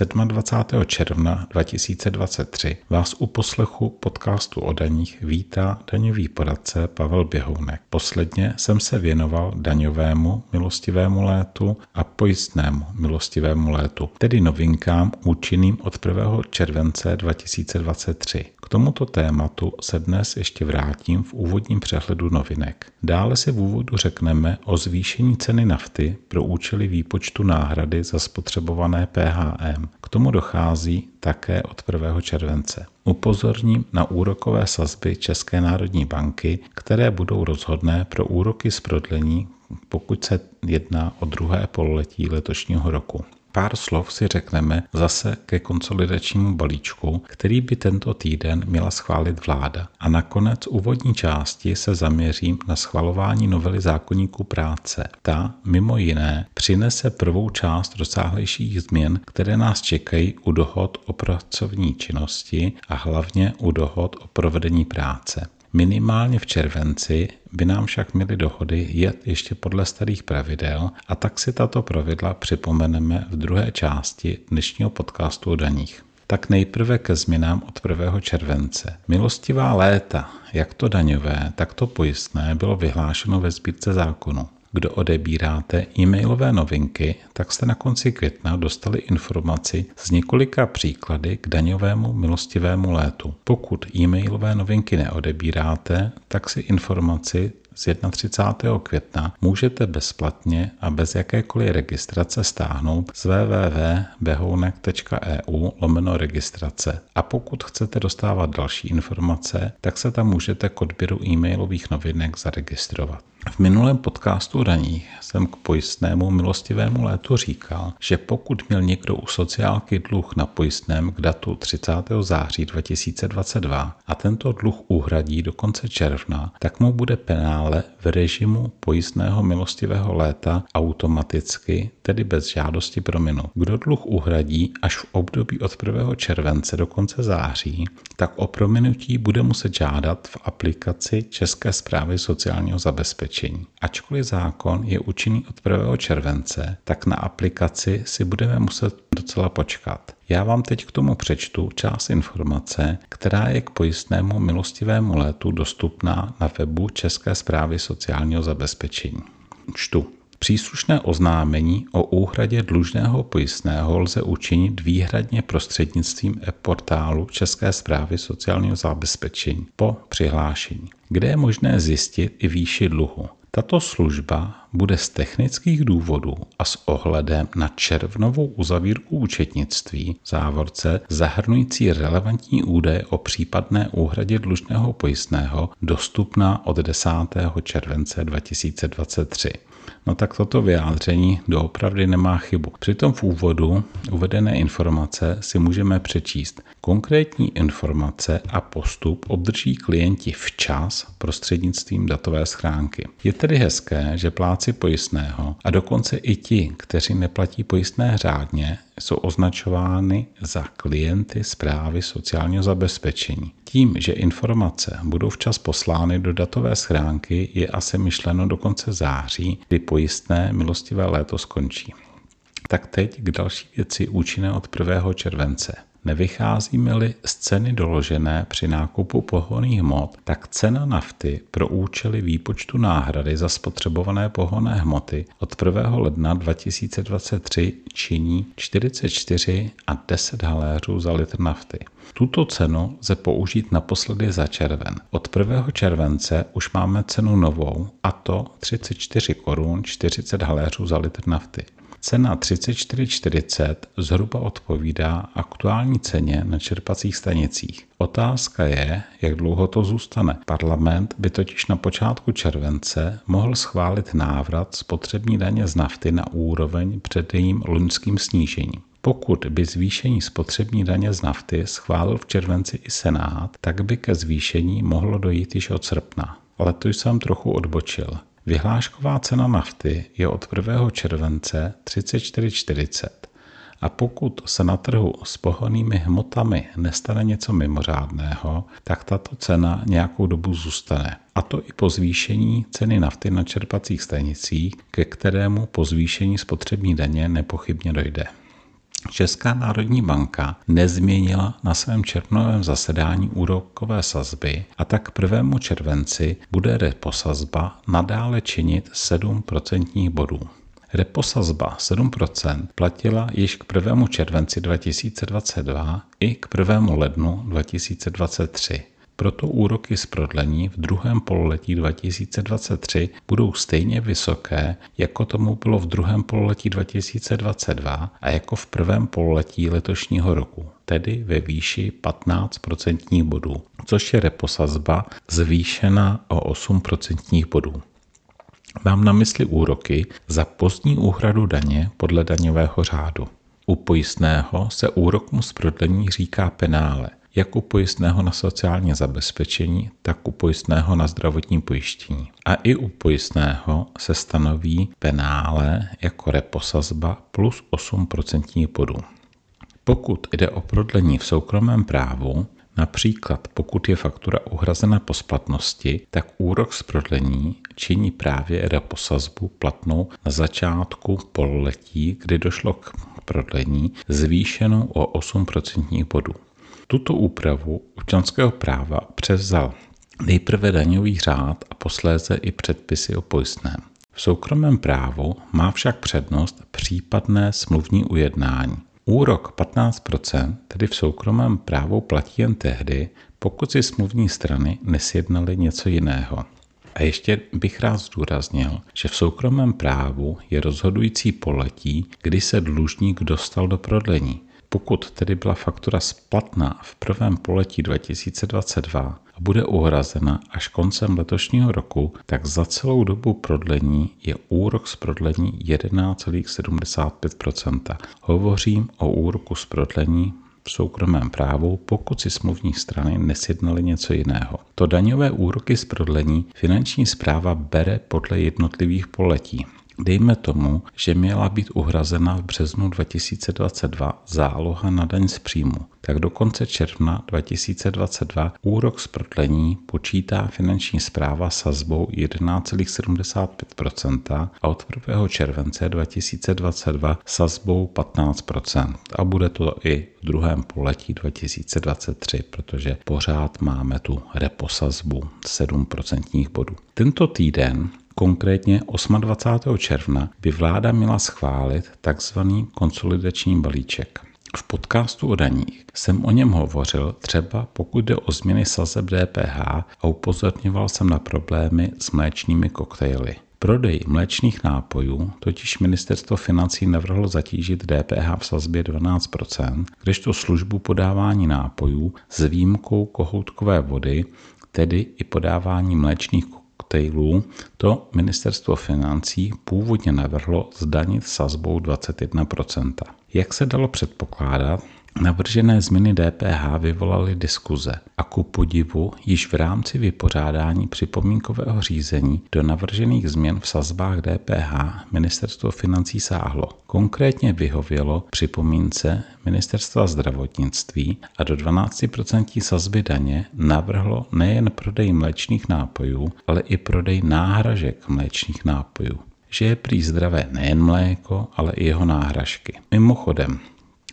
27. června 2023 vás u poslechu podcastu o daních vítá daňový poradce Pavel Běhounek. Posledně jsem se věnoval daňovému milostivému létu a pojistnému milostivému létu, tedy novinkám účinným od 1. července 2023. Tomuto tématu se dnes ještě vrátím v úvodním přehledu novinek. Dále si v úvodu řekneme o zvýšení ceny nafty pro účely výpočtu náhrady za spotřebované PHM. K tomu dochází také od 1. července. Upozorním na úrokové sazby České národní banky, které budou rozhodné pro úroky z prodlení, pokud se jedná o druhé pololetí letošního roku. Pár slov si řekneme zase ke konsolidačnímu balíčku, který by tento týden měla schválit vláda. A nakonec úvodní části se zaměřím na schvalování novely zákonníků práce. Ta, mimo jiné, přinese prvou část rozsáhlejších změn, které nás čekají u dohod o pracovní činnosti a hlavně u dohod o provedení práce. Minimálně v červenci by nám však měly dohody jet ještě podle starých pravidel a tak si tato pravidla připomeneme v druhé části dnešního podcastu o daních. Tak nejprve ke změnám od 1. července. Milostivá léta, jak to daňové, tak to pojistné, bylo vyhlášeno ve sbírce zákonu kdo odebíráte e-mailové novinky, tak jste na konci května dostali informaci z několika příklady k daňovému milostivému létu. Pokud e-mailové novinky neodebíráte, tak si informaci z 31. května můžete bezplatně a bez jakékoliv registrace stáhnout z www.behounek.eu lomeno registrace. A pokud chcete dostávat další informace, tak se tam můžete k odběru e-mailových novinek zaregistrovat. V minulém podcastu daních jsem k pojistnému milostivému létu říkal, že pokud měl někdo u sociálky dluh na pojistném k datu 30. září 2022 a tento dluh uhradí do konce června, tak mu bude penále v režimu pojistného milostivého léta automaticky, tedy bez žádosti prominut. Kdo dluh uhradí až v období od 1. července do konce září, tak o prominutí bude muset žádat v aplikaci České zprávy sociálního zabezpečení. Ačkoliv zákon je účinný od 1. července, tak na aplikaci si budeme muset docela počkat. Já vám teď k tomu přečtu část informace, která je k pojistnému milostivému létu dostupná na webu České zprávy sociálního zabezpečení. Čtu. Příslušné oznámení o úhradě dlužného pojistného lze učinit výhradně prostřednictvím e-portálu České zprávy sociálního zabezpečení po přihlášení, kde je možné zjistit i výši dluhu. Tato služba bude z technických důvodů a s ohledem na červnovou uzavírku účetnictví závorce zahrnující relevantní údaje o případné úhradě dlužného pojistného dostupná od 10. července 2023. No tak toto vyjádření doopravdy nemá chybu. Přitom v úvodu uvedené informace si můžeme přečíst. Konkrétní informace a postup obdrží klienti včas prostřednictvím datové schránky. Je tedy hezké, že pláci pojistného a dokonce i ti, kteří neplatí pojistné řádně, jsou označovány za klienty zprávy sociálního zabezpečení. Tím, že informace budou včas poslány do datové schránky, je asi myšleno do konce září, kdy pojistné milostivé léto skončí. Tak teď k další věci účinné od 1. července. Nevycházíme-li z ceny doložené při nákupu pohonných hmot, tak cena nafty pro účely výpočtu náhrady za spotřebované pohonné hmoty od 1. ledna 2023 činí 44 a 10 haléřů za litr nafty. Tuto cenu lze použít naposledy za červen. Od 1. července už máme cenu novou, a to 34 korun 40 haléřů za litr nafty. Cena 34,40 zhruba odpovídá aktuální ceně na čerpacích stanicích. Otázka je, jak dlouho to zůstane. Parlament by totiž na počátku července mohl schválit návrat spotřební daně z nafty na úroveň před jejím loňským snížením. Pokud by zvýšení spotřební daně z nafty schválil v červenci i Senát, tak by ke zvýšení mohlo dojít již od srpna. Ale tu jsem trochu odbočil. Vyhlášková cena nafty je od 1. července 34,40 a pokud se na trhu s pohonnými hmotami nestane něco mimořádného, tak tato cena nějakou dobu zůstane. A to i po zvýšení ceny nafty na čerpacích stanicích, ke kterému po zvýšení spotřební daně nepochybně dojde. Česká národní banka nezměnila na svém červnovém zasedání úrokové sazby a tak k 1. červenci bude reposazba nadále činit 7 procentních bodů. Reposazba 7% platila již k 1. červenci 2022 i k 1. lednu 2023. Proto úroky z prodlení v druhém pololetí 2023 budou stejně vysoké, jako tomu bylo v druhém pololetí 2022 a jako v prvém pololetí letošního roku, tedy ve výši 15% bodů, což je reposazba zvýšena o 8% bodů. Mám na mysli úroky za pozdní úhradu daně podle daňového řádu. U pojistného se úrokům z prodlení říká penále – jak u pojistného na sociální zabezpečení, tak u pojistného na zdravotní pojištění. A i u pojistného se stanoví penále jako reposazba plus 8% bodů. Pokud jde o prodlení v soukromém právu, Například pokud je faktura uhrazena po splatnosti, tak úrok z prodlení činí právě reposazbu platnou na začátku pololetí, kdy došlo k prodlení, zvýšenou o 8% bodů. Tuto úpravu občanského práva převzal nejprve daňový řád a posléze i předpisy o pojistném. V soukromém právu má však přednost případné smluvní ujednání. Úrok 15%, tedy v soukromém právu platí jen tehdy, pokud si smluvní strany nesjednaly něco jiného. A ještě bych rád zdůraznil, že v soukromém právu je rozhodující poletí, kdy se dlužník dostal do prodlení. Pokud tedy byla faktura splatná v prvém poletí 2022 a bude uhrazena až koncem letošního roku, tak za celou dobu prodlení je úrok z prodlení 11,75% Hovořím o úroku z prodlení v soukromém právu, pokud si smluvní strany nesjednaly něco jiného. To daňové úroky z prodlení finanční zpráva bere podle jednotlivých poletí. Dejme tomu, že měla být uhrazena v březnu 2022 záloha na daň z příjmu, tak do konce června 2022 úrok z prodlení počítá finanční zpráva sazbou 11,75% a od 1. července 2022 sazbou 15%. A bude to i v druhém poletí 2023, protože pořád máme tu reposazbu 7% bodů. Tento týden Konkrétně 28. června by vláda měla schválit tzv. konsolidační balíček. V podcastu o daních jsem o něm hovořil třeba pokud jde o změny sazeb DPH a upozorňoval jsem na problémy s mléčnými koktejly. Prodej mléčných nápojů totiž ministerstvo financí navrhlo zatížit DPH v sazbě 12%, kdežto službu podávání nápojů s výjimkou kohoutkové vody, tedy i podávání mléčných koktejlů, to ministerstvo financí původně navrhlo zdanit sazbou 21%. Jak se dalo předpokládat, Navržené změny DPH vyvolaly diskuze a ku podivu již v rámci vypořádání připomínkového řízení do navržených změn v sazbách DPH ministerstvo financí sáhlo. Konkrétně vyhovělo připomínce ministerstva zdravotnictví a do 12% sazby daně navrhlo nejen prodej mléčných nápojů, ale i prodej náhražek mléčných nápojů že je prý zdravé nejen mléko, ale i jeho náhražky. Mimochodem,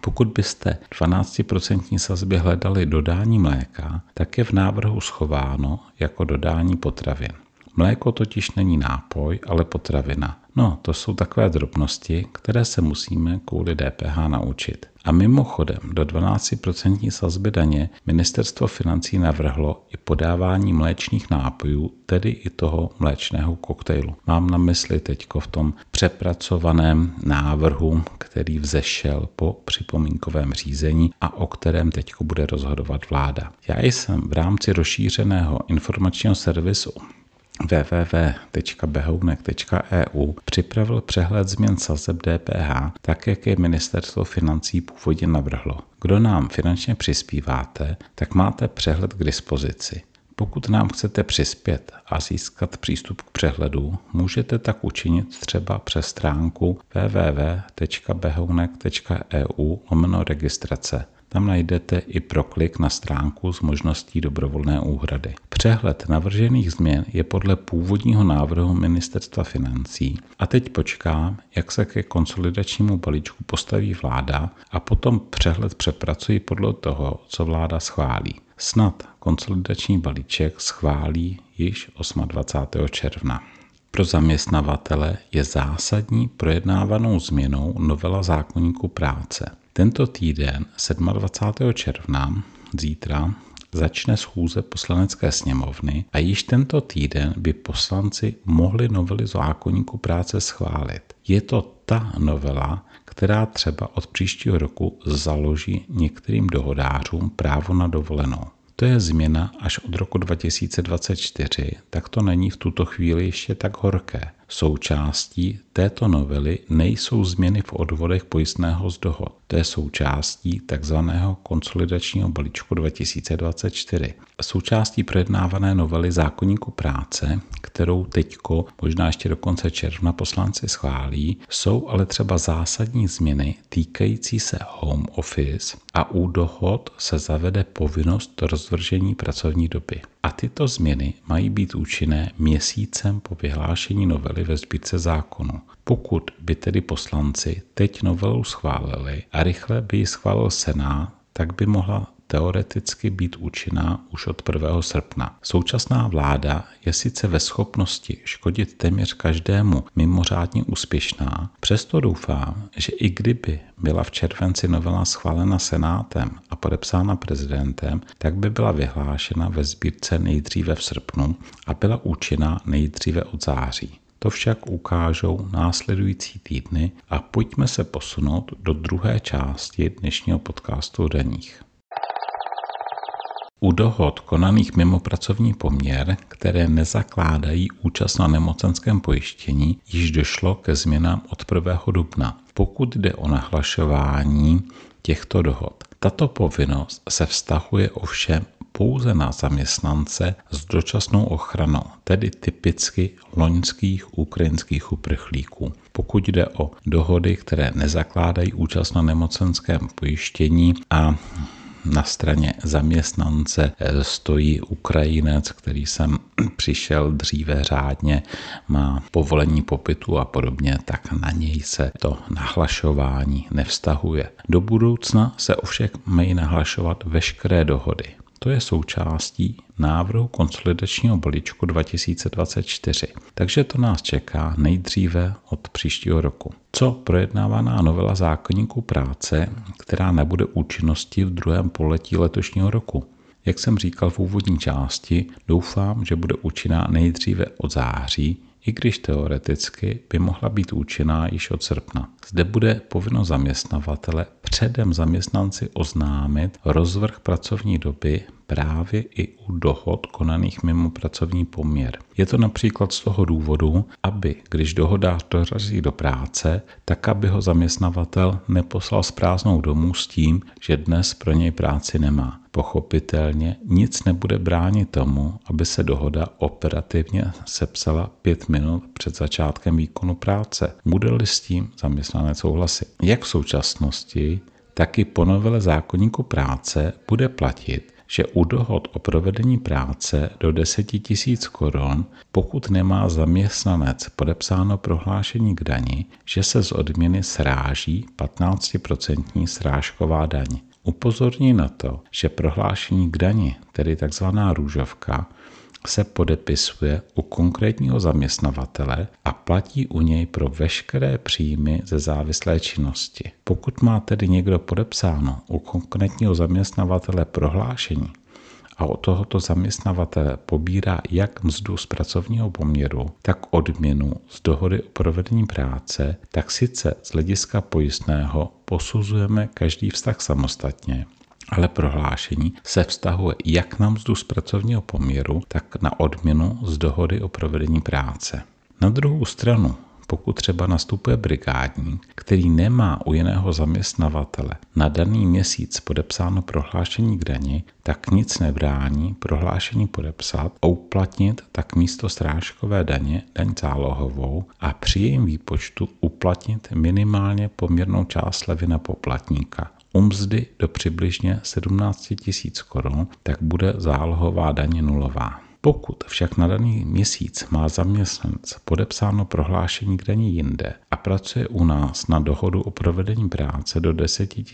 pokud byste 12% sazbě hledali dodání mléka, tak je v návrhu schováno jako dodání potravin. Mléko totiž není nápoj, ale potravina. No, to jsou takové drobnosti, které se musíme kvůli DPH naučit. A mimochodem do 12% sazby daně ministerstvo financí navrhlo i podávání mléčných nápojů, tedy i toho mléčného koktejlu. Mám na mysli teď v tom přepracovaném návrhu, který vzešel po připomínkovém řízení a o kterém teď bude rozhodovat vláda. Já jsem v rámci rozšířeného informačního servisu www.behounek.eu připravil přehled změn sazeb DPH, tak jak je ministerstvo financí původně navrhlo. Kdo nám finančně přispíváte, tak máte přehled k dispozici. Pokud nám chcete přispět a získat přístup k přehledu, můžete tak učinit třeba přes stránku www.behounek.eu lomeno registrace. Tam najdete i proklik na stránku s možností dobrovolné úhrady. Přehled navržených změn je podle původního návrhu Ministerstva financí a teď počkám, jak se ke konsolidačnímu balíčku postaví vláda a potom přehled přepracuji podle toho, co vláda schválí. Snad konsolidační balíček schválí již 28. června. Pro zaměstnavatele je zásadní projednávanou změnou novela zákonníku práce. Tento týden 27. června, zítra, začne schůze poslanecké sněmovny a již tento týden by poslanci mohli novely zákonníku práce schválit. Je to ta novela, která třeba od příštího roku založí některým dohodářům právo na dovolenou. To je změna až od roku 2024, tak to není v tuto chvíli ještě tak horké. Součástí této novely nejsou změny v odvodech pojistného z dohod. To je součástí tzv. konsolidačního balíčku 2024. Součástí projednávané novely zákonníku práce, kterou teďko, možná ještě do konce června poslanci schválí, jsou ale třeba zásadní změny týkající se home office a u dohod se zavede povinnost rozvržení pracovní doby. A tyto změny mají být účinné měsícem po vyhlášení novely ve sbírce zákonu. Pokud by tedy poslanci teď novelu schválili a rychle by ji schválil Senát, tak by mohla teoreticky být účinná už od 1. srpna. Současná vláda je sice ve schopnosti škodit téměř každému mimořádně úspěšná, přesto doufám, že i kdyby byla v červenci novela schválena Senátem a podepsána prezidentem, tak by byla vyhlášena ve sbírce nejdříve v srpnu a byla účinná nejdříve od září. To však ukážou následující týdny a pojďme se posunout do druhé části dnešního podcastu o daních. U dohod konaných mimo pracovní poměr, které nezakládají účast na nemocenském pojištění, již došlo ke změnám od 1. dubna. Pokud jde o nahlašování těchto dohod, tato povinnost se vztahuje ovšem pouze na zaměstnance s dočasnou ochranou, tedy typicky loňských ukrajinských uprchlíků. Pokud jde o dohody, které nezakládají účast na nemocenském pojištění a na straně zaměstnance eh, stojí Ukrajinec, který sem přišel dříve řádně, má povolení pobytu a podobně, tak na něj se to nahlašování nevztahuje. Do budoucna se ovšem mají nahlašovat veškeré dohody. To je součástí návrhu konsolidačního balíčku 2024. Takže to nás čeká nejdříve od příštího roku. Co projednávaná novela zákonníku práce, která nebude účinnosti v druhém poletí letošního roku? Jak jsem říkal v úvodní části, doufám, že bude účinná nejdříve od září, i když teoreticky by mohla být účinná již od srpna. Zde bude povinno zaměstnavatele předem zaměstnanci oznámit rozvrh pracovní doby právě i u dohod konaných mimo pracovní poměr. Je to například z toho důvodu, aby, když dohodář dorazí do práce, tak aby ho zaměstnavatel neposlal s prázdnou domů s tím, že dnes pro něj práci nemá. Pochopitelně nic nebude bránit tomu, aby se dohoda operativně sepsala pět minut před začátkem výkonu práce. Bude-li s tím zaměstnanec souhlasit. Jak v současnosti, tak i po novele zákonníku práce bude platit, že u dohod o provedení práce do 10 000 korun, pokud nemá zaměstnanec podepsáno prohlášení k dani, že se z odměny sráží 15% srážková daň. Upozorní na to, že prohlášení k dani, tedy tzv. růžovka, se podepisuje u konkrétního zaměstnavatele a platí u něj pro veškeré příjmy ze závislé činnosti. Pokud má tedy někdo podepsáno u konkrétního zaměstnavatele prohlášení a od tohoto zaměstnavatele pobírá jak mzdu z pracovního poměru, tak odměnu z dohody o provedení práce, tak sice z hlediska pojistného posuzujeme každý vztah samostatně, ale prohlášení se vztahuje jak na mzdu z pracovního poměru, tak na odměnu z dohody o provedení práce. Na druhou stranu, pokud třeba nastupuje brigádník, který nemá u jiného zaměstnavatele na daný měsíc podepsáno prohlášení k dani, tak nic nebrání prohlášení podepsat a uplatnit tak místo strážkové daně daň zálohovou a při jejím výpočtu uplatnit minimálně poměrnou část slevy na poplatníka u mzdy do přibližně 17 000 korun, tak bude zálohová daně nulová. Pokud však na daný měsíc má zaměstnanec podepsáno prohlášení k daní jinde a pracuje u nás na dohodu o provedení práce do 10 000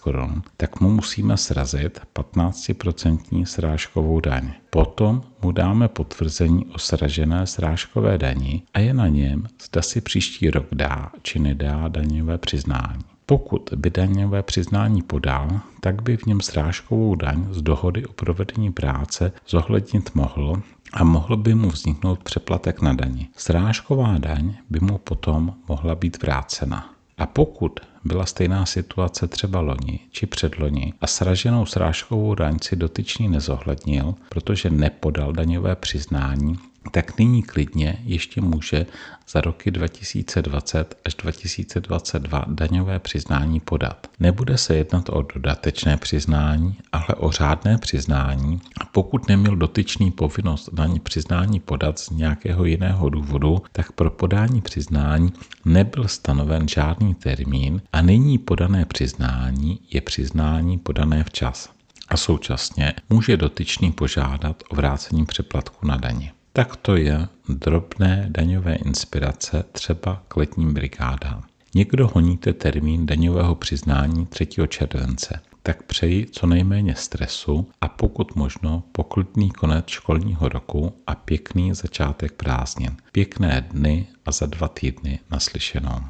korun, tak mu musíme srazit 15% srážkovou daň. Potom mu dáme potvrzení o sražené srážkové dani a je na něm, zda si příští rok dá či nedá daňové přiznání. Pokud by daňové přiznání podal, tak by v něm srážkovou daň z dohody o provedení práce zohlednit mohl a mohl by mu vzniknout přeplatek na dani. Srážková daň by mu potom mohla být vrácena. A pokud byla stejná situace třeba loni či předloni a sraženou srážkovou daň si dotyčný nezohlednil, protože nepodal daňové přiznání, tak nyní klidně ještě může za roky 2020 až 2022 daňové přiznání podat. Nebude se jednat o dodatečné přiznání, ale o řádné přiznání. Pokud neměl dotyčný povinnost daní přiznání podat z nějakého jiného důvodu, tak pro podání přiznání nebyl stanoven žádný termín a nyní podané přiznání je přiznání podané včas. A současně může dotyčný požádat o vrácení přeplatku na daně. Tak to je drobné daňové inspirace třeba k letním brigádám. Někdo honíte termín daňového přiznání 3. července, tak přeji co nejméně stresu a pokud možno poklidný konec školního roku a pěkný začátek prázdnin. Pěkné dny a za dva týdny naslyšenou.